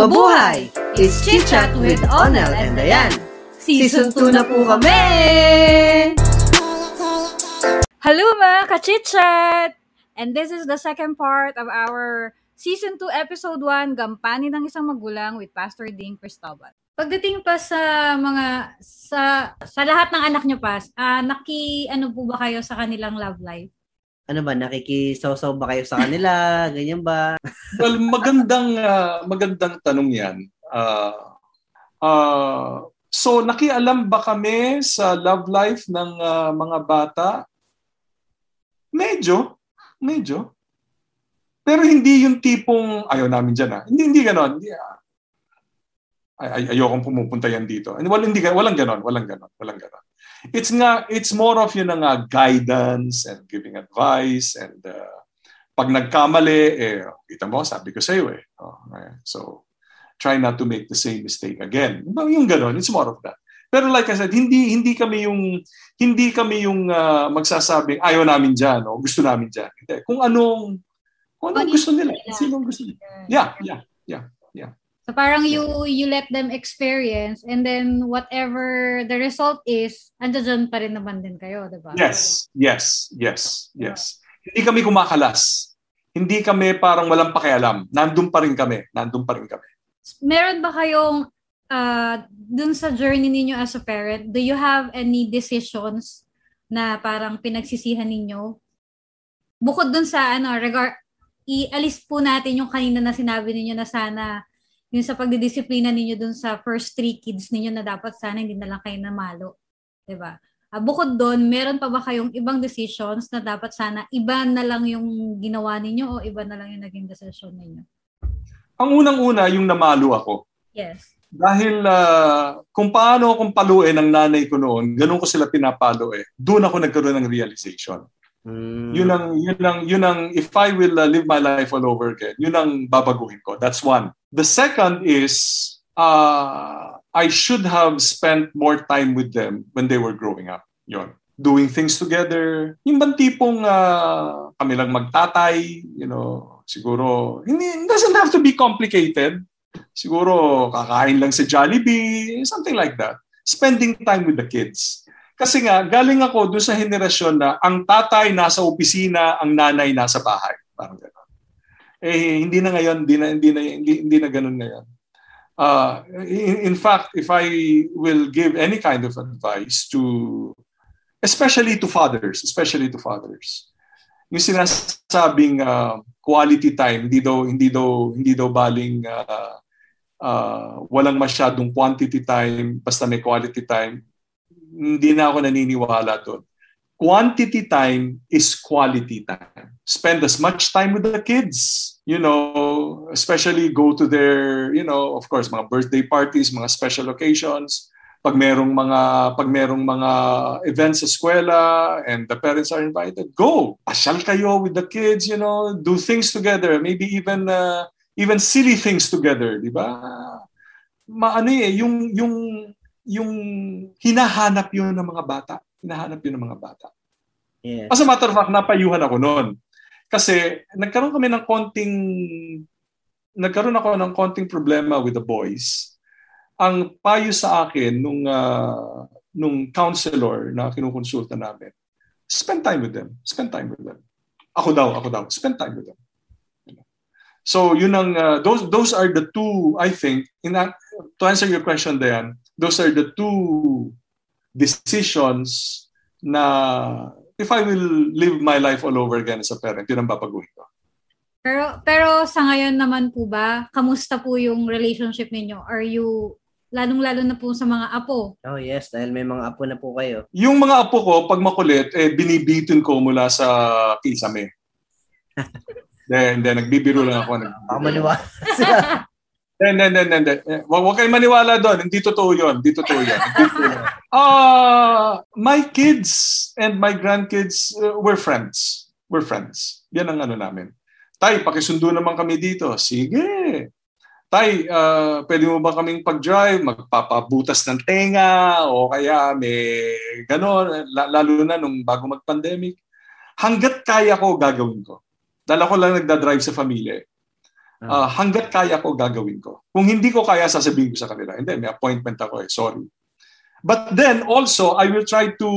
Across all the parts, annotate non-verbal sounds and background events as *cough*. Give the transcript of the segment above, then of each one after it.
Mabuhay! It's Chit Chat with Onel and Dayan. Season 2 na po kami! Hello mga ka-chit-chat! And this is the second part of our Season 2 Episode 1, Gampanin ng Isang Magulang with Pastor Ding Cristobal. Pagdating pa sa mga, sa, sa lahat ng anak niyo pa, uh, naki, ano po ba kayo sa kanilang love life? Ano ba, nakikisaw-saw ba kayo sa kanila? *laughs* Ganyan ba? well, magandang uh, magandang tanong 'yan. Uh, uh, so nakialam ba kami sa love life ng uh, mga bata? Medyo, medyo. Pero hindi yung tipong ayaw namin diyan ah. Hindi hindi ganoon. Hindi, uh, ay, ay, ayokong pumupunta yan dito. Walang, hindi, walang ganon, walang ganon, walang ganon. It's nga it's more of yun nga guidance and giving advice and uh, pag nagkamali eh kita mo sabi ko sa iyo eh. Oh, so try not to make the same mistake again. Yung ganon it's more of that. Pero like I said hindi hindi kami yung hindi kami yung uh, magsasabing ayaw namin diyan o gusto namin diyan hindi. Kung anong kung anong gusto nila sino gusto nila. Yeah yeah yeah yeah So parang you you let them experience and then whatever the result is, andiyan pa rin naman din kayo, 'di ba? Yes, yes, yes, yes. Yeah. Hindi kami kumakalas. Hindi kami parang walang pakialam. Nandun pa rin kami. Nandun pa rin kami. Meron ba kayong uh, dun sa journey ninyo as a parent, do you have any decisions na parang pinagsisihan ninyo? Bukod dun sa ano, regard, ialis po natin yung kanina na sinabi ninyo na sana yung sa pagdidisiplina ninyo dun sa first three kids ninyo na dapat sana hindi na lang kayo namalo. ba? Diba? Uh, bukod doon, meron pa ba kayong ibang decisions na dapat sana iba na lang yung ginawa ninyo o iba na lang yung naging decision ninyo? Ang unang-una, yung namalo ako. Yes. Dahil uh, kung paano akong paluin ng nanay ko noon, ganun ko sila pinapalo eh. Doon ako nagkaroon ng realization. Mm. Yun ang yun ang yun ang if I will uh, live my life all over again, yun ang babaguhin ko. That's one. The second is uh, I should have spent more time with them when they were growing up. Yun. Doing things together. Yung bang tipong uh, kami lang magtatay, you know, siguro, hindi, it doesn't have to be complicated. Siguro, kakain lang sa Jollibee, something like that. Spending time with the kids. Kasi nga, galing ako doon sa henerasyon na ang tatay nasa opisina, ang nanay nasa bahay. Parang gano'n. Eh, hindi na ngayon, hindi na, hindi na, hindi, hindi na gano'n ngayon. Uh, in, in fact, if I will give any kind of advice to, especially to fathers, especially to fathers, yung sinasabing uh, quality time, hindi daw, hindi daw, hindi daw baling uh, uh, walang masyadong quantity time, basta may quality time hindi na ako naniniwala doon. Quantity time is quality time. Spend as much time with the kids. You know, especially go to their, you know, of course, mga birthday parties, mga special occasions. Pag merong mga pag merong mga events sa eskwela and the parents are invited, go. Pasyal kayo with the kids, you know, do things together, maybe even uh, even silly things together, di ba? Maano eh, yung yung yung hinahanap yun ng mga bata. Hinahanap yun ng mga bata. Yes. As a matter of fact, napayuhan ako noon. Kasi nagkaroon kami ng konting nagkaroon ako ng konting problema with the boys. Ang payo sa akin nung uh, nung counselor na kinukonsulta namin, spend time with them. Spend time with them. Ako daw, ako daw. Spend time with them. So yun ang uh, those those are the two I think in that, to answer your question Dayan, those are the two decisions na if I will live my life all over again as a parent, yun ang babaguhin ko. Pero pero sa ngayon naman po ba, kamusta po yung relationship ninyo? Are you lalong-lalo na po sa mga apo? Oh yes, dahil may mga apo na po kayo. Yung mga apo ko, pag makulit, eh, binibitin ko mula sa kisame. *laughs* Then, then nagbibiro lang ako. Baka maniwala *laughs* Hindi, hindi, hindi. Huwag, huwag kayong maniwala doon. Hindi totoo yun. Hindi totoo yun. uh, *laughs* my kids and my grandkids, uh, we're friends. We're friends. Yan ang ano namin. Tay, pakisundo naman kami dito. Sige. Tay, uh, pwede mo ba kaming pag-drive? Magpapabutas ng tenga o kaya may gano'n, lalo na nung bago mag-pandemic. Hanggat kaya ko, gagawin ko. Dahil ako lang nagda-drive sa familya. Uh, hanggat kaya ko, gagawin ko. Kung hindi ko kaya, sasabihin ko sa kanila, hindi, may appointment ako eh, sorry. But then also, I will try to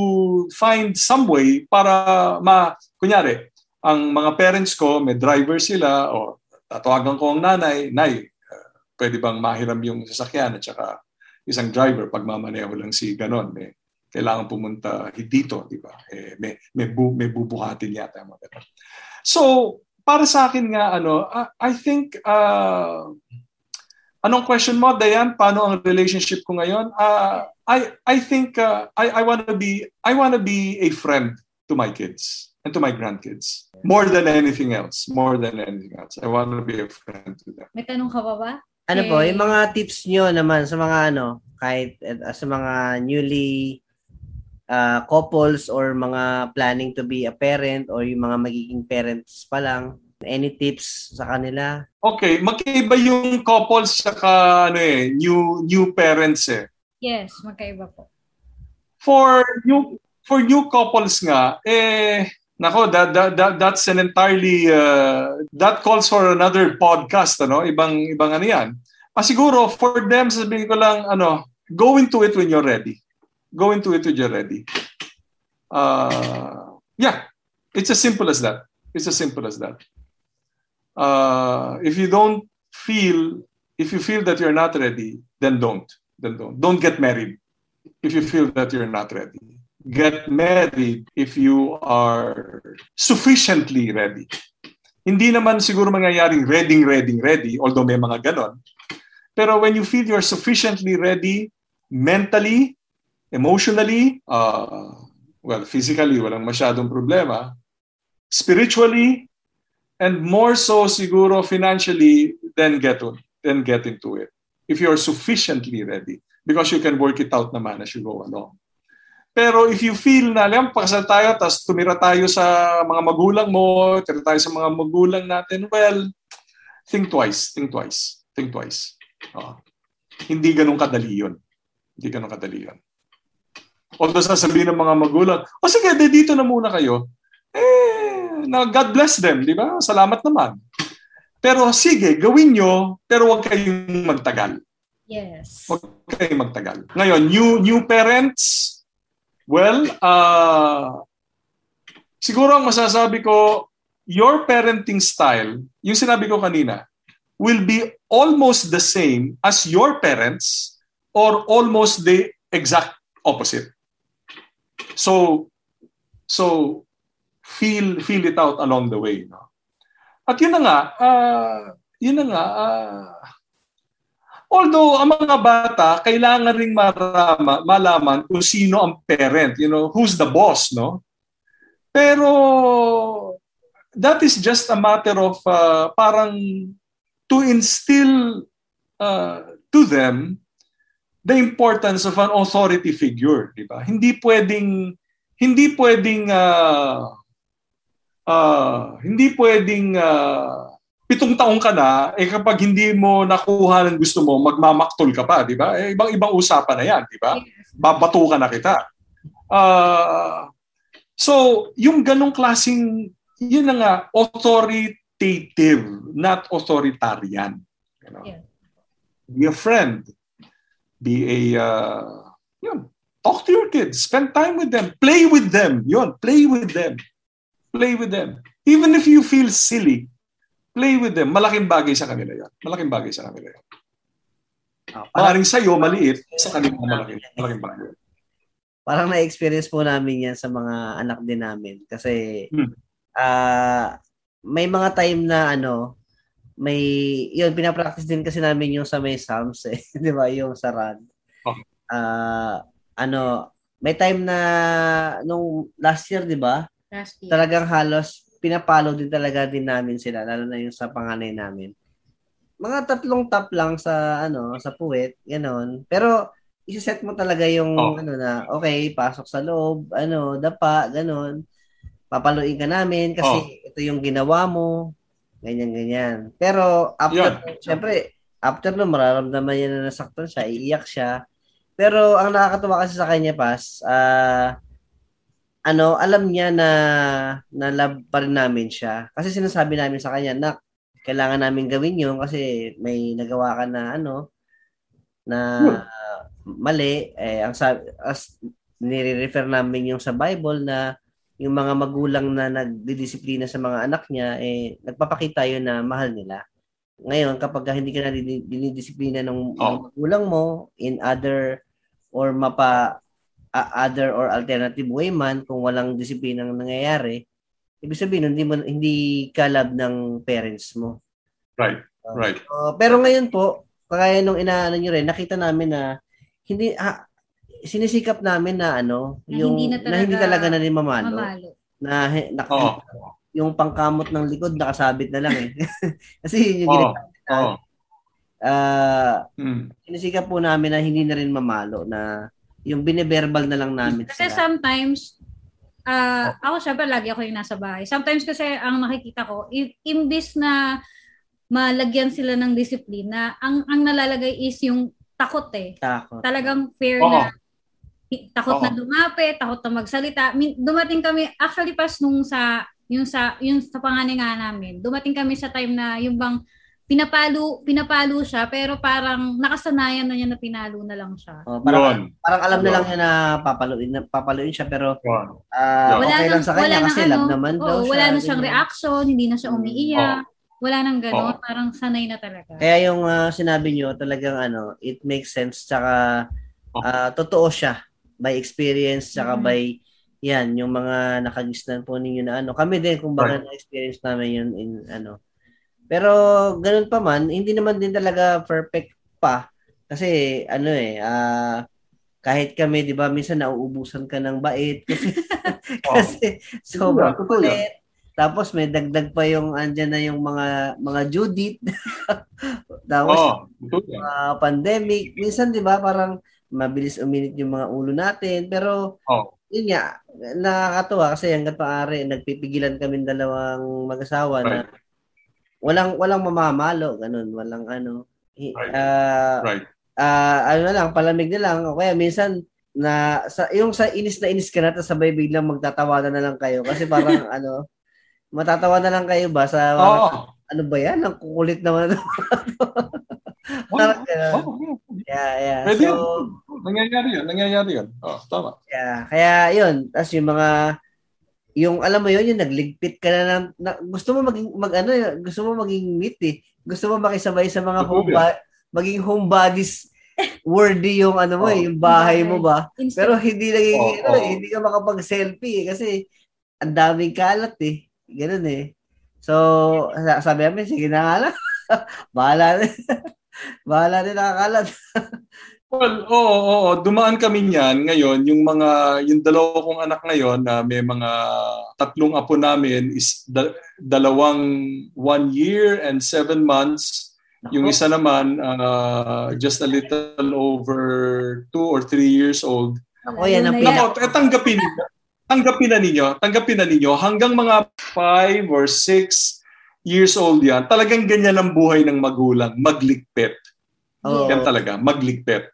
find some way para ma, kunyari, ang mga parents ko, may driver sila, o tatawagan ko ang nanay, nay, uh, pwede bang mahiram yung sasakyan at saka isang driver pag mamaneho lang si ganon. Eh, kailangan pumunta dito, di ba? Eh, may, may, bu, may bubuhatin yata. Mga so, para sa akin nga, ano, I think, uh, anong question mo, Dayan? Paano ang relationship ko ngayon? Uh, I, I think uh, I, I want to be, I want to be a friend to my kids and to my grandkids. More than anything else. More than anything else. I want to be a friend to them. May tanong ka ba ba? Ano okay. po, yung mga tips nyo naman sa mga ano, kahit uh, sa mga newly uh, couples or mga planning to be a parent or yung mga magiging parents pa lang? Any tips sa kanila? Okay, magkaiba yung couples sa ano eh, new new parents eh. Yes, magkaiba po. For new for new couples nga eh nako that, that, that that's an entirely uh, that calls for another podcast ano ibang ibang ano yan. Ah, siguro for them sabihin ko lang ano go into it when you're ready go into it when you're ready. Uh, yeah, it's as simple as that. It's as simple as that. Uh, if you don't feel, if you feel that you're not ready, then don't. Then don't. Don't get married if you feel that you're not ready. Get married if you are sufficiently ready. Hindi naman siguro mangyayaring ready, ready, ready, although may mga ganon. Pero when you feel you're sufficiently ready mentally, emotionally, uh, well, physically, walang masyadong problema. Spiritually, and more so siguro financially, then get, on, then get into it. If you're sufficiently ready. Because you can work it out naman as you go along. Pero if you feel na, alam, pakasal tayo, tapos tumira tayo sa mga magulang mo, tira tayo sa mga magulang natin, well, think twice, think twice, think twice. Uh, hindi ganun kadali yun. Hindi ganun kadali yun. Although sasabihin ng mga magulang, o sige, de, dito na muna kayo. Eh, na God bless them, di ba? Salamat naman. Pero sige, gawin nyo, pero huwag kayong magtagal. Yes. Huwag kayong magtagal. Ngayon, new new parents, well, uh, siguro ang masasabi ko, your parenting style, yung sinabi ko kanina, will be almost the same as your parents or almost the exact opposite. So, so feel feel it out along the way. No? At yun na nga, uh, yun na nga, uh, although ang mga bata, kailangan ring marama, malaman kung sino ang parent, you know, who's the boss, no? Pero that is just a matter of uh, parang to instill uh, to them the importance of an authority figure, di ba? Hindi pwedeng hindi pwedeng uh, uh, hindi pwedeng uh, pitong taong ka na eh kapag hindi mo nakuha ng gusto mo, magmamaktol ka pa, di ba? Eh, ibang ibang usapan na 'yan, di ba? Babatukan na kita. Uh, so, yung ganong klasing yun na nga authoritative, not authoritarian. You know? Yeah. Be a friend be a, uh, yun, talk to your kids, spend time with them, play with them, yun, play with them, play with them. Even if you feel silly, play with them. Malaking bagay sa kanila yan. Malaking bagay sa kanila yan. Oh, Maring sa'yo, maliit, sa kanila malaking, malaking bagay. Parang na-experience po namin yan sa mga anak din namin. Kasi, hmm. uh, may mga time na ano, may yun pinapractice din kasi namin yung sa may Psalms eh, *laughs* 'di ba? Yung sa run. Oh. Uh, ano, may time na nung last year, 'di ba? Last year. Talagang halos pinapalo din talaga din namin sila lalo na yung sa panganay namin. Mga tatlong tap lang sa ano, sa puwet, ganoon. Pero i-set mo talaga yung oh. ano na, okay, pasok sa loob, ano, dapa, ganoon. Papaluin ka namin kasi oh. ito yung ginawa mo, Ganyan, ganyan. Pero after, yeah. syempre, after no, mararamdaman niya na nasaktan siya, iiyak siya. Pero ang nakakatuwa kasi sa kanya, Pas, uh, ano, alam niya na na love pa rin namin siya. Kasi sinasabi namin sa kanya, na kailangan namin gawin yun kasi may nagawa ka na ano, na uh, mali. Eh, ang sabi, as nire-refer namin yung sa Bible na yung mga magulang na nagdidisiplina sa mga anak niya, eh, nagpapakita yun na mahal nila. Ngayon, kapag hindi ka na dinidisiplina ng, oh. ng magulang mo in other or mapa uh, other or alternative way man kung walang disiplina ang nangyayari, ibig sabihin hindi mo hindi ka love ng parents mo. Right. Uh, right. Uh, pero ngayon po, kaya nung inaano niyo rin, nakita namin na hindi ha, sinisikap namin na ano, na yung hindi na talaga, na hindi talaga na rin mamalo. mamalo. Na, na oh. yung pangkamot ng likod nakasabit na lang eh. *laughs* Kasi yun yung oh. ginagawa. Oh. Uh, hmm. Sinisikap po namin na hindi na rin mamalo na yung bine-verbal na lang namin. Kasi sila. sometimes uh, ako syempre lagi ako yung nasa bahay. Sometimes kasi ang nakikita ko, imbis na malagyan sila ng disiplina, ang ang nalalagay is yung takot eh. Takot. Talagang fear oh. na takot Oo. na lumapit, takot na magsalita. Dumating kami, actually pas nung sa, yung sa, yung sa panganay nga namin, dumating kami sa time na yung bang pinapalo pinapalo siya pero parang nakasanayan na niya na pinalo na lang siya. Oh, parang, parang alam na lang niya na papaluin na papaluin siya pero uh, wala okay lang sa kanya kasi ano, love naman oh, daw siya. Wala na siyang reaction, hindi na siya umiiyak. Oh. Wala nang gano'n, oh. parang sanay na talaga. Kaya yung uh, sinabi niyo talagang ano, it makes sense tsaka uh, totoo siya by experience saka mm-hmm. by yan yung mga nakagisnan po ninyo na ano. Kami din kung baka right. na-experience namin yun in ano. Pero ganun pa man hindi naman din talaga perfect pa. Kasi ano eh uh, kahit kami 'di ba minsan nauubusan ka ng bait. *laughs* Kasi *laughs* oh. kasi sobrang kulit. Tapos may dagdag pa yung andyan na yung mga mga Judith. *laughs* Tapos oh, uh, pandemic. Minsan 'di ba parang mabilis uminit yung mga ulo natin. Pero, oh. yun nga, nakakatuwa kasi hanggat maaari, nagpipigilan kami dalawang mag-asawa right. na walang walang mamamalo, ganun, walang ano. Uh, right. Uh, ano na lang, palamig na lang. O kaya minsan, na sa yung sa inis na inis ka na tapos sabay biglang magtatawanan na lang kayo kasi parang *laughs* ano matatawa na lang kayo ba sa oh. ano ba yan ang kukulit naman *laughs* oh, oh, yeah yeah Pwede so, nangyayari yun, nangyayari yun. Oh, tama. Yeah, kaya yun. Tapos yung mga, yung alam mo yun, yung nagligpit ka na, ng, na gusto mo maging, mag ano, gusto mo maging meet eh. Gusto mo makisabay sa mga home, ba, maging homebodies worthy yung ano mo, oh, yung bahay mo ba. Pero hindi naging, oh, ano, oh. hindi ka makapag-selfie eh, kasi ang daming kalat eh. Ganun eh. So, sabi namin, sige na nga lang. *laughs* Bahala na. Bahala na nakakalat. *laughs* Well, oo, oo, oo. Dumaan kami niyan ngayon. Yung mga, yung dalawa kong anak ngayon na may mga tatlong apo namin is da- dalawang one year and seven months. Yung isa naman, uh, just a little over two or three years old. Ako yan ang Nako, eh, tanggapin, tanggapin na ninyo, tanggapin na ninyo, hanggang mga five or six years old yan, talagang ganyan ang buhay ng magulang, magligpit. Oh. Yan talaga, magligpit.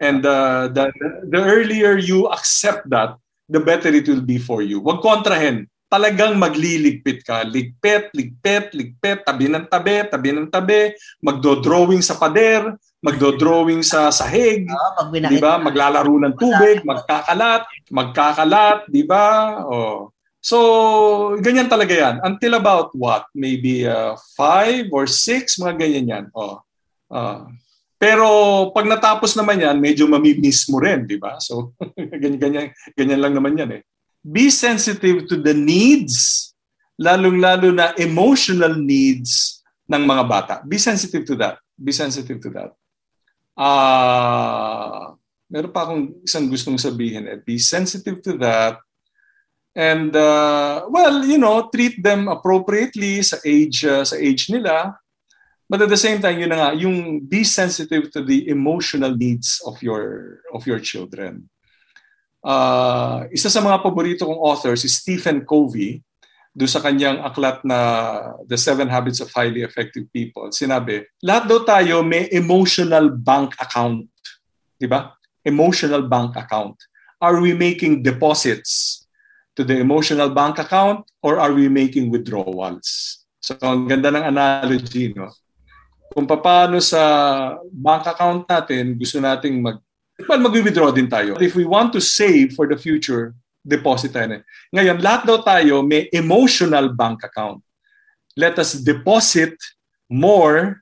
And uh, the, the earlier you accept that, the better it will be for you. Huwag kontrahin. Talagang magliligpit ka. Ligpit, ligpit, ligpit, tabi ng tabi, tabi ng tabi, magdo-drawing sa pader, magdo-drawing sa sahig, oh, di ba? Maglalaro ng tubig, magkakalat, magkakalat, di ba? Oh. So, ganyan talaga yan. Until about what? Maybe uh, five or six, mga ganyan yan. Oh. Uh, pero pag natapos naman yan, medyo mamimiss mo rin, di ba? So, *laughs* ganyan, ganyan, ganyan lang naman yan eh. Be sensitive to the needs, lalong-lalo na emotional needs ng mga bata. Be sensitive to that. Be sensitive to that. Ah, uh, meron pa akong isang gustong sabihin eh. Be sensitive to that. And uh, well, you know, treat them appropriately sa age uh, sa age nila But at the same time, yun na yung be sensitive to the emotional needs of your of your children. Uh, isa sa mga paborito kong authors is Stephen Covey, do sa kanyang aklat na The Seven Habits of Highly Effective People. Sinabi, lahat daw tayo may emotional bank account. Di ba? Emotional bank account. Are we making deposits to the emotional bank account or are we making withdrawals? So, ang ganda ng analogy, no? Kung paano sa bank account natin, gusto nating mag well, mag-withdraw din tayo. If we want to save for the future, deposit tayo. Ngayon, lahat daw tayo may emotional bank account. Let us deposit more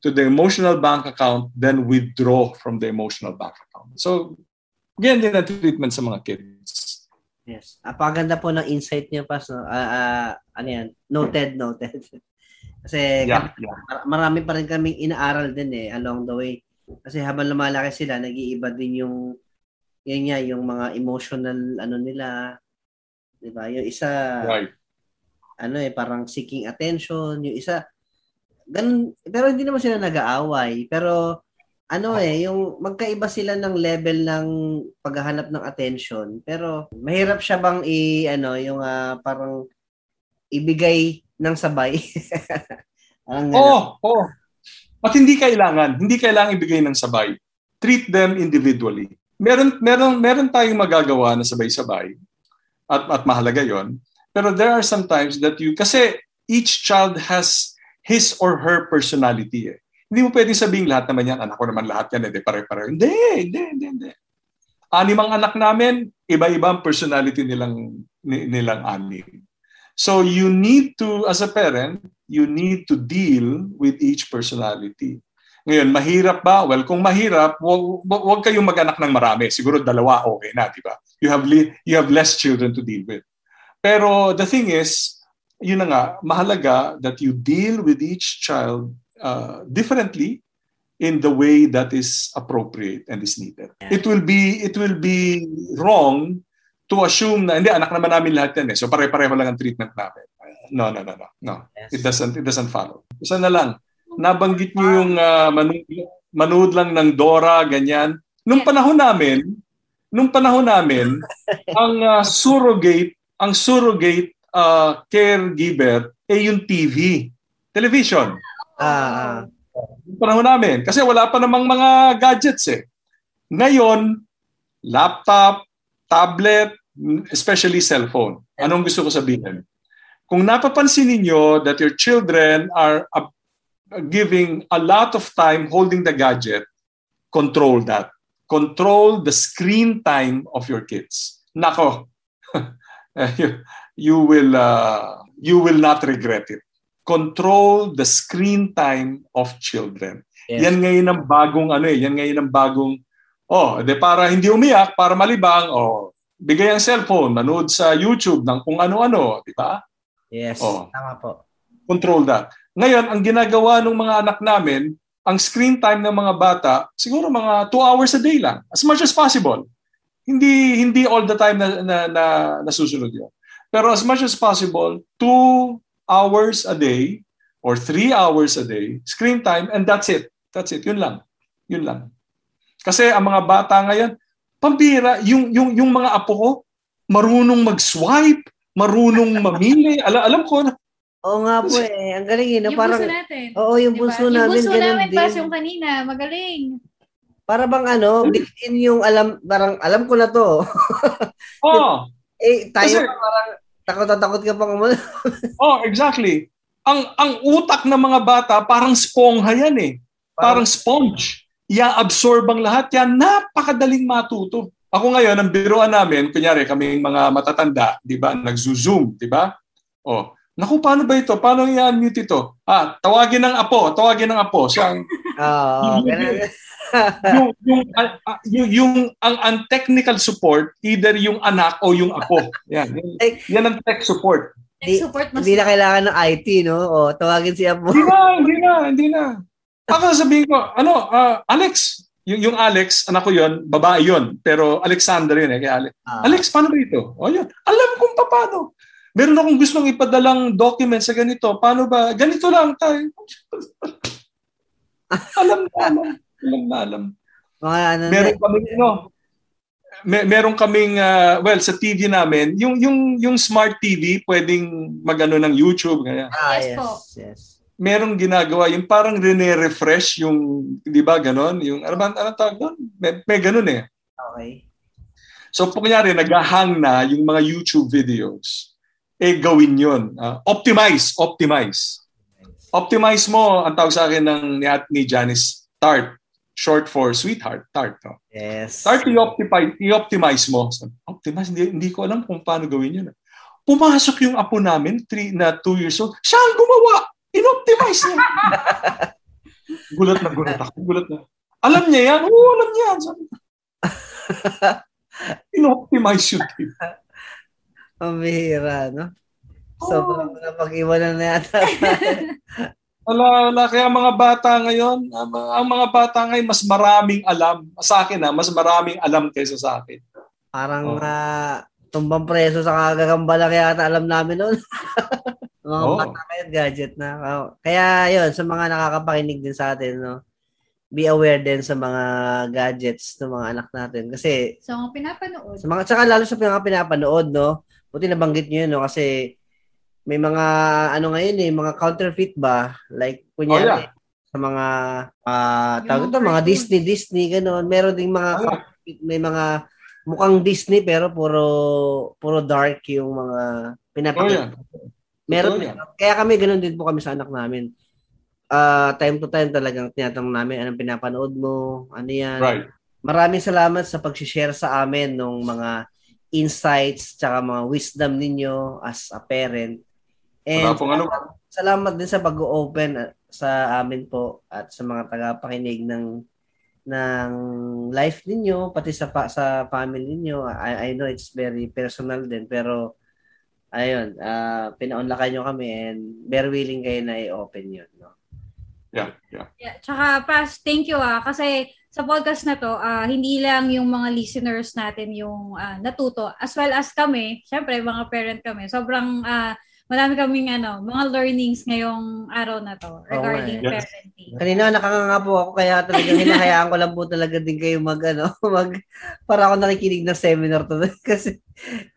to the emotional bank account than withdraw from the emotional bank account. So, ganyan din ang treatment sa mga kids. Yes. Apaganda po ng insight niyo, Pas. No? Uh, uh, ano yan? Noted, noted. *laughs* Kasi Yeah, yeah. mar- marami pa rin kaming inaaral din eh along the way. Kasi habang lumalaki sila, nag-iiba din yung yun nga, yung mga emotional ano nila. 'Di ba? Yung isa Right. ano eh parang seeking attention, yung isa ganun, pero hindi naman sila nag-aaway, pero ano eh, yung magkaiba sila ng level ng paghahanap ng attention, pero mahirap siya bang i ano, yung ah, parang ibigay ng sabay. *laughs* Oo, oh, oh. At hindi kailangan, hindi kailangan ibigay ng sabay. Treat them individually. Meron meron meron tayong magagawa na sabay-sabay. At at mahalaga 'yon. Pero there are some times that you kasi each child has his or her personality. Eh. Hindi mo pwedeng sabihin lahat naman yan, anak ko naman lahat yan, hindi pare-pareho. Hindi, hindi, hindi, hindi. Animang anak namin, iba-iba ang personality nilang ni- nilang anim. So you need to, as a parent, you need to deal with each personality. Ngayon, mahirap ba? Well, kung mahirap, wag, wag kayong mag-anak ng marami. Siguro dalawa okay na, di ba? You have, li- you have less children to deal with. Pero the thing is, yun na nga, mahalaga that you deal with each child uh, differently in the way that is appropriate and is needed. It will be it will be wrong to assume na hindi anak naman namin lahat yan eh. So pare-pareho lang ang treatment namin. No, no, no, no. No. Yes. It doesn't it doesn't follow. Isa na lang. Nabanggit niyo yung uh, manood, manood lang ng Dora ganyan. Nung panahon namin, nung panahon namin, *laughs* ang uh, surrogate, ang surrogate uh, caregiver eh yung TV, television. Ah. Yung panahon namin. Kasi wala pa namang mga gadgets eh. Ngayon, laptop, tablet, especially cellphone. Anong gusto ko sabihin? Kung napapansin ninyo that your children are uh, giving a lot of time holding the gadget, control that. Control the screen time of your kids. Nako, *laughs* you, you will uh, you will not regret it. Control the screen time of children. Yes. Yan ngayon ang bagong ano eh, yan ngayon ang bagong oh, de para hindi umiyak, para malibang, oh, bigay ang cellphone, manood sa YouTube ng kung ano-ano, di ba? Yes. Oh. Tama po. Control that. Ngayon, ang ginagawa ng mga anak namin, ang screen time ng mga bata, siguro mga 2 hours a day lang, as much as possible. Hindi hindi all the time na, na, na nasusunod yun. Pero as much as possible, 2 hours a day or 3 hours a day, screen time, and that's it. That's it. Yun lang. Yun lang. Kasi ang mga bata ngayon, pambira, yung, yung, yung mga apo ko, marunong mag-swipe, marunong *laughs* mamili. Alam, alam ko na, Oo nga po eh. Ang galing eh. no? Yung Parang, bunso natin. oo, yung Diba? bunso Yung namin, bunso ganun namin, pas yung kanina, magaling. Para bang ano, built-in yung alam, parang alam ko na to. *laughs* oh, eh, tayo Kasi- parang takot na takot ka pang umunod. *laughs* Oh, exactly. Ang ang utak ng mga bata parang spongha yan eh. Parang sponge. I-absorb ang lahat yan. Napakadaling matuto. Ako ngayon, ang biruan namin, kunyari kaming mga matatanda, di ba, nag-zoom, di ba? Oh, naku, paano ba ito? Paano i-unmute ito? Ah, tawagin ng apo, tawagin ng apo. Siya ang, Oo, ganun. yung, *laughs* yung, ah, yung, yung ang, ang technical support, either yung anak o yung apo. Yan, yan, yan ang tech support. Di- Support mas Hindi na kailangan ng IT, no? O, tawagin si Apo. Hindi na, hindi na, hindi na. Ako sabihin ko, ano, ah, Alex, yung, yung Alex, anak ko yon babae yon pero Alexander yun eh, kay Alex. Ah. Alex, paano ba ito? O yun, alam kung paano. Meron akong gustong ipadalang document sa ganito. Paano ba? Ganito lang tayo. Alam na alam. Alam na alam. Mga ano na, Meron kaming, ano, may, meron kaming, ah, well, sa TV namin, yung, yung, yung smart TV, pwedeng magano ng YouTube, ganyan. ah, Yes yes, po. yes. merong ginagawa, yung parang rene-refresh yung, di ba, ganon? Yung, ano ba, ano tawag doon? May, may ganon eh. Okay. So, kung kunyari, nag-hang na yung mga YouTube videos, eh gawin yun. Uh, optimize, optimize. Optimize mo, ang tawag sa akin ng ni, ni Janice, TART. Short for sweetheart, TART. No? Yes. TART, i-optimize, i-optimize mo. Optimize, hindi, hindi ko alam kung paano gawin yun. Pumasok yung apo namin, three, na two years old. Siya ang gumawa! In-optimize niya. *laughs* gulat na gulat ako. Gulat na. Alam niya yan? Oo, alam niya yan. Sabi *laughs* In-optimize yun. Pambihira, no? Sobrang oh. napag-iwanan na yata. *laughs* wala, wala. Kaya mga bata ngayon, ang mga bata ngayon, mas maraming alam. Sa akin ha, mas maraming alam kaysa sa akin. Parang oh. uh, tumbang preso sa kagagamba lang yata alam namin noon. *laughs* mga oh. bata ngayon, gadget na. Kaya yon sa mga nakakapakinig din sa atin, no? be aware din sa mga gadgets ng mga anak natin. Kasi... Sa mga pinapanood. Sa mga, tsaka lalo sa mga pinapanood, no? Buti nabanggit nyo yun, no? Kasi may mga, ano ngayon eh, mga counterfeit ba? Like, kunyari, oh, yeah. sa mga, uh, tawag ito, mga Disney, Disney, gano'n. Meron ding mga, oh, yeah. may mga, mukhang Disney, pero puro, puro dark yung mga pinapakita. Oh, yeah. Meron, oh, yeah. kaya kami, gano'n din po kami sa anak namin. Uh, time to time talagang tinatanong namin anong pinapanood mo, ano yan. Right. Maraming salamat sa pag-share sa amin ng mga insights tsaka mga wisdom ninyo as a parent. And ano. salamat din sa pag-open uh, sa amin po at sa mga tagapakinig ng ng life ninyo pati sa pa, sa family niyo. I, I know it's very personal din pero ayun, uh, pinaunlakan nyo kami and very willing kayo na i-open yun. No? Yeah, yeah. yeah. Tsaka, Pas, thank you ah. Kasi sa podcast na to, uh, hindi lang yung mga listeners natin yung uh, natuto, as well as kami, syempre mga parent kami, sobrang uh, marami kaming ano, mga learnings ngayong araw na to regarding oh, yes. parenting. Kanina nakakanga po ako kaya talagang hinahayaan ko lang po talaga din kayo mag ano, *laughs* mag para ako nakikinig ng seminar to *laughs* kasi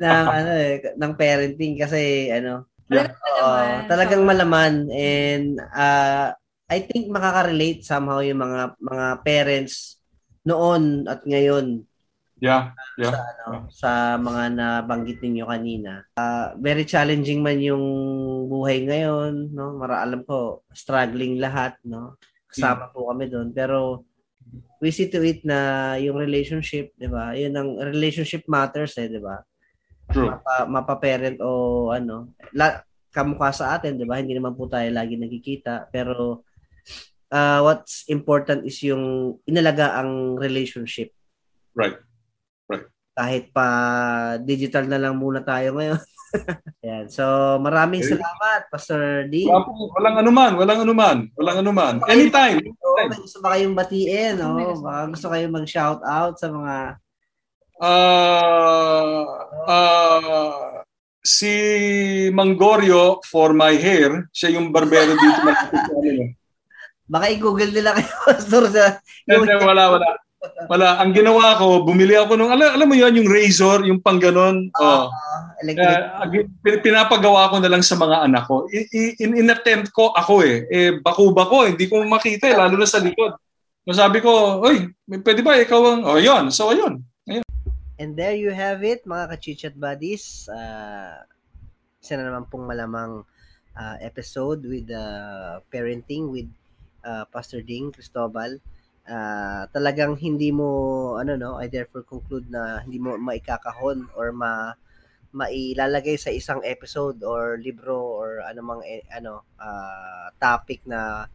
ng ano eh, ng parenting kasi ano, yeah. uh, talagang malaman and uh, I think makaka-relate somehow yung mga mga parents noon at ngayon. Yeah, yeah. Sa, ano, yeah. sa mga nabanggit ninyo kanina. Uh, very challenging man yung buhay ngayon, no? Mara alam ko, struggling lahat, no? Kasama po kami doon, pero we see to it na yung relationship, 'di ba? Yun ang relationship matters eh, 'di ba? True. Mapa, mapa-parent o ano, la, kamukha sa atin, 'di ba? Hindi naman po tayo lagi nagkikita, pero uh, what's important is yung inalaga ang relationship. Right. Kahit pa digital na lang muna tayo ngayon. *laughs* Yan. So, maraming okay. salamat, Pastor D. Wala walang anuman, walang anuman, walang anuman. Anytime. Anytime. May gusto ba kayong batiin, no? Baka gusto kayong mag-shout out sa mga uh, uh, si Mangorio for my hair, siya yung barbero dito *laughs* Baka i-google nila kayo, Pastor. Sa, yung... wala, wala. Wala. Ang ginawa ko, bumili ako nung, alam, alam mo yon yung razor, yung pang ganon. Uh, oh. Uh, pinapagawa ko na lang sa mga anak ko. In, in attempt ko ako eh. Eh, bako-bako, hindi ko makita eh, lalo na sa likod. Masabi ko, oy, pwede ba ikaw ang, oh, yun. So, ayun. ayun. And there you have it, mga kachichat buddies. Uh, isa na naman pong malamang uh, episode with uh, parenting with uh, Pastor Ding Cristobal, uh, talagang hindi mo ano no, I therefore conclude na hindi mo maikakahon or ma mailalagay sa isang episode or libro or anumang eh, ano uh, topic na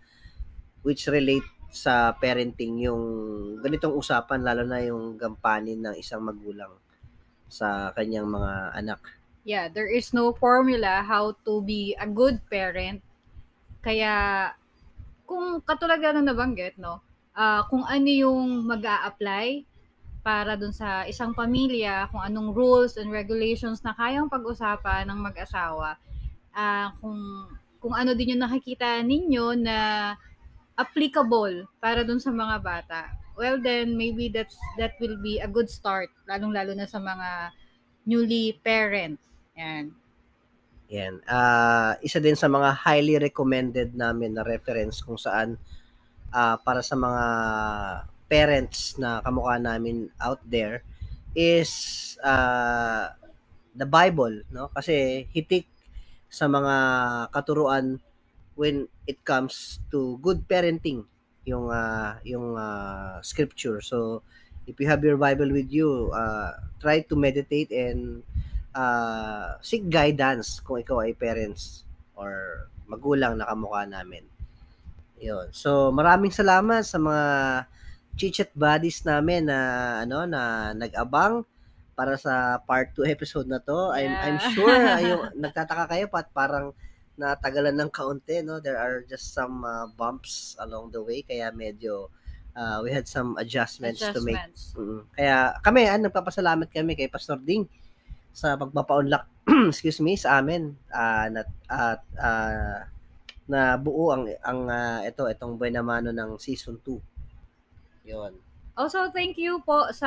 which relate sa parenting yung ganitong usapan lalo na yung gampanin ng isang magulang sa kanyang mga anak. Yeah, there is no formula how to be a good parent. Kaya kung katulad ng nabanggit, no, uh, kung ano yung mag apply para dun sa isang pamilya, kung anong rules and regulations na kayang pag-usapan ng mag-asawa, uh, kung kung ano din yung nakikita ninyo na applicable para dun sa mga bata. Well then maybe that's that will be a good start lalong-lalo na sa mga newly parents. Yan. Yan. Uh, isa din sa mga highly recommended namin na reference kung saan uh, para sa mga parents na kamukha namin out there is uh, the Bible, no? Kasi hitik sa mga katuruan when it comes to good parenting yung uh, yung uh, scripture. So if you have your Bible with you, uh, try to meditate and uh, seek guidance kung ikaw ay parents or magulang na kamukha namin. Yun. So, maraming salamat sa mga chichat buddies namin na ano na nag-abang para sa part 2 episode na to. I'm Yeah. I'm sure yung *laughs* nagtataka kayo pat parang natagalan ng kaunti, no? There are just some uh, bumps along the way kaya medyo uh, we had some adjustments, to make. Adjustments. Mm. Kaya kami, ah, nagpapasalamat kami kay Pastor Ding sa pagpapa-unlock, *clears throat* excuse me, sa amin ah, na, at ah, na buo ang ang ah, ito itong Buena Mano ng season 2. 'Yon. Also, thank you po sa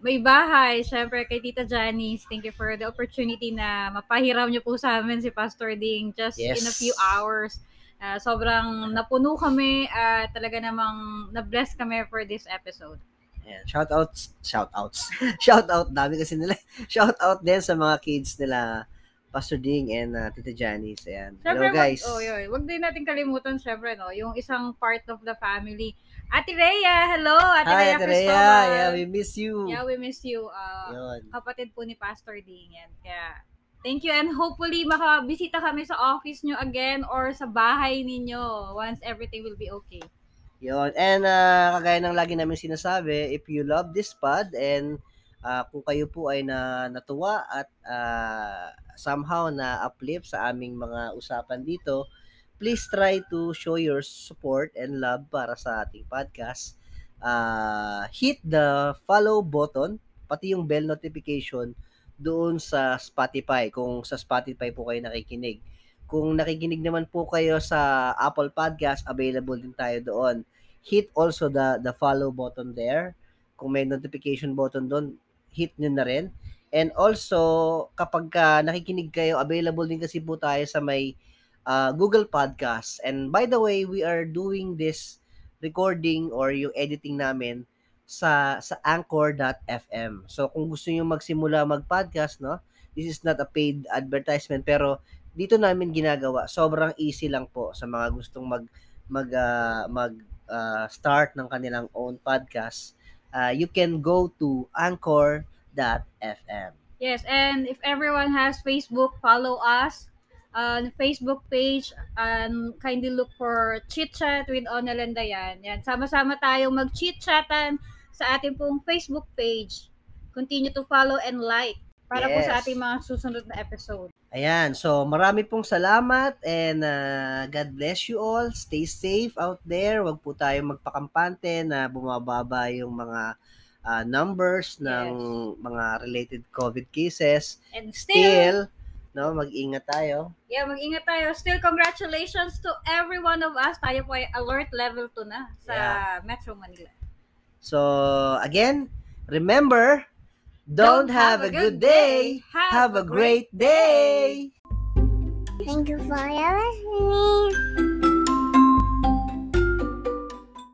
may bahay. Siyempre, kay Tita Janice, thank you for the opportunity na mapahiram niyo po sa amin si Pastor Ding just Yes. in a few hours. Ah, sobrang napuno kami at talaga namang na-bless kami for this episode. Ayan, shout outs, shout outs. *laughs* shout out dami kasi nila. shout out din sa mga kids nila Pastor Ding and ah, Tita Janice. Ayan. Hello Siyempre, guys. Wag, oh, yun. Wag din natin kalimutan, syempre, no, yung isang part of the family. Ate Rhea, hello! Ate Hi, Rhea Ate Rhea. Yeah, we miss you. Yeah, we miss you. Ah, Yun. kapatid po ni Pastor Ding yan. Kaya, thank you and hopefully makabisita kami sa office nyo again or sa bahay ninyo once everything will be okay. Yun. And ah, kagaya ng lagi namin sinasabi, if you love this pod and ah, kung kayo po ay na natuwa at ah, somehow na uplift sa aming mga usapan dito, please try to show your support and love para sa ating podcast. Ah, hit the follow button, pati yung bell notification doon sa Spotify, kung sa Spotify po kayo nakikinig. Kung nakikinig naman po kayo sa Apple Podcast, available din tayo doon. Hit also the the follow button there. Kung may notification button doon, hit nyo na rin. And also, kapag ka nakikinig kayo, available din kasi po tayo sa may uh, Google Podcast. And by the way, we are doing this recording or yung editing namin sa sa anchor.fm. So kung gusto niyo magsimula mag-podcast, no? This is not a paid advertisement pero dito namin ginagawa. Sobrang easy lang po sa mga gustong mag mag ah, mag ah, start ng kanilang own podcast. Ah, you can go to anchor.fm. Yes, and if everyone has Facebook, follow us on Facebook page and kindly look for Chit Chat with Onel and Dayan. Yan, sama-sama tayong mag-chit chatan sa ating pong Facebook page. Continue to follow and like para po sa Yes. ating mga susunod na episode. Ayan, so marami pong salamat and ah, God bless you all. Stay safe out there. Huwag po tayong magpakampante na bumababa yung mga ah, numbers ng mga related COVID cases. And still, Still, no, mag-ingat tayo. yeah, mag-ingat tayo. Still, congratulations to every one of us. Tayo po ay alert level 2 na sa Yeah. Metro Manila. So, again, remember, don't, have, a good day. Have a great day. Thank you for listening.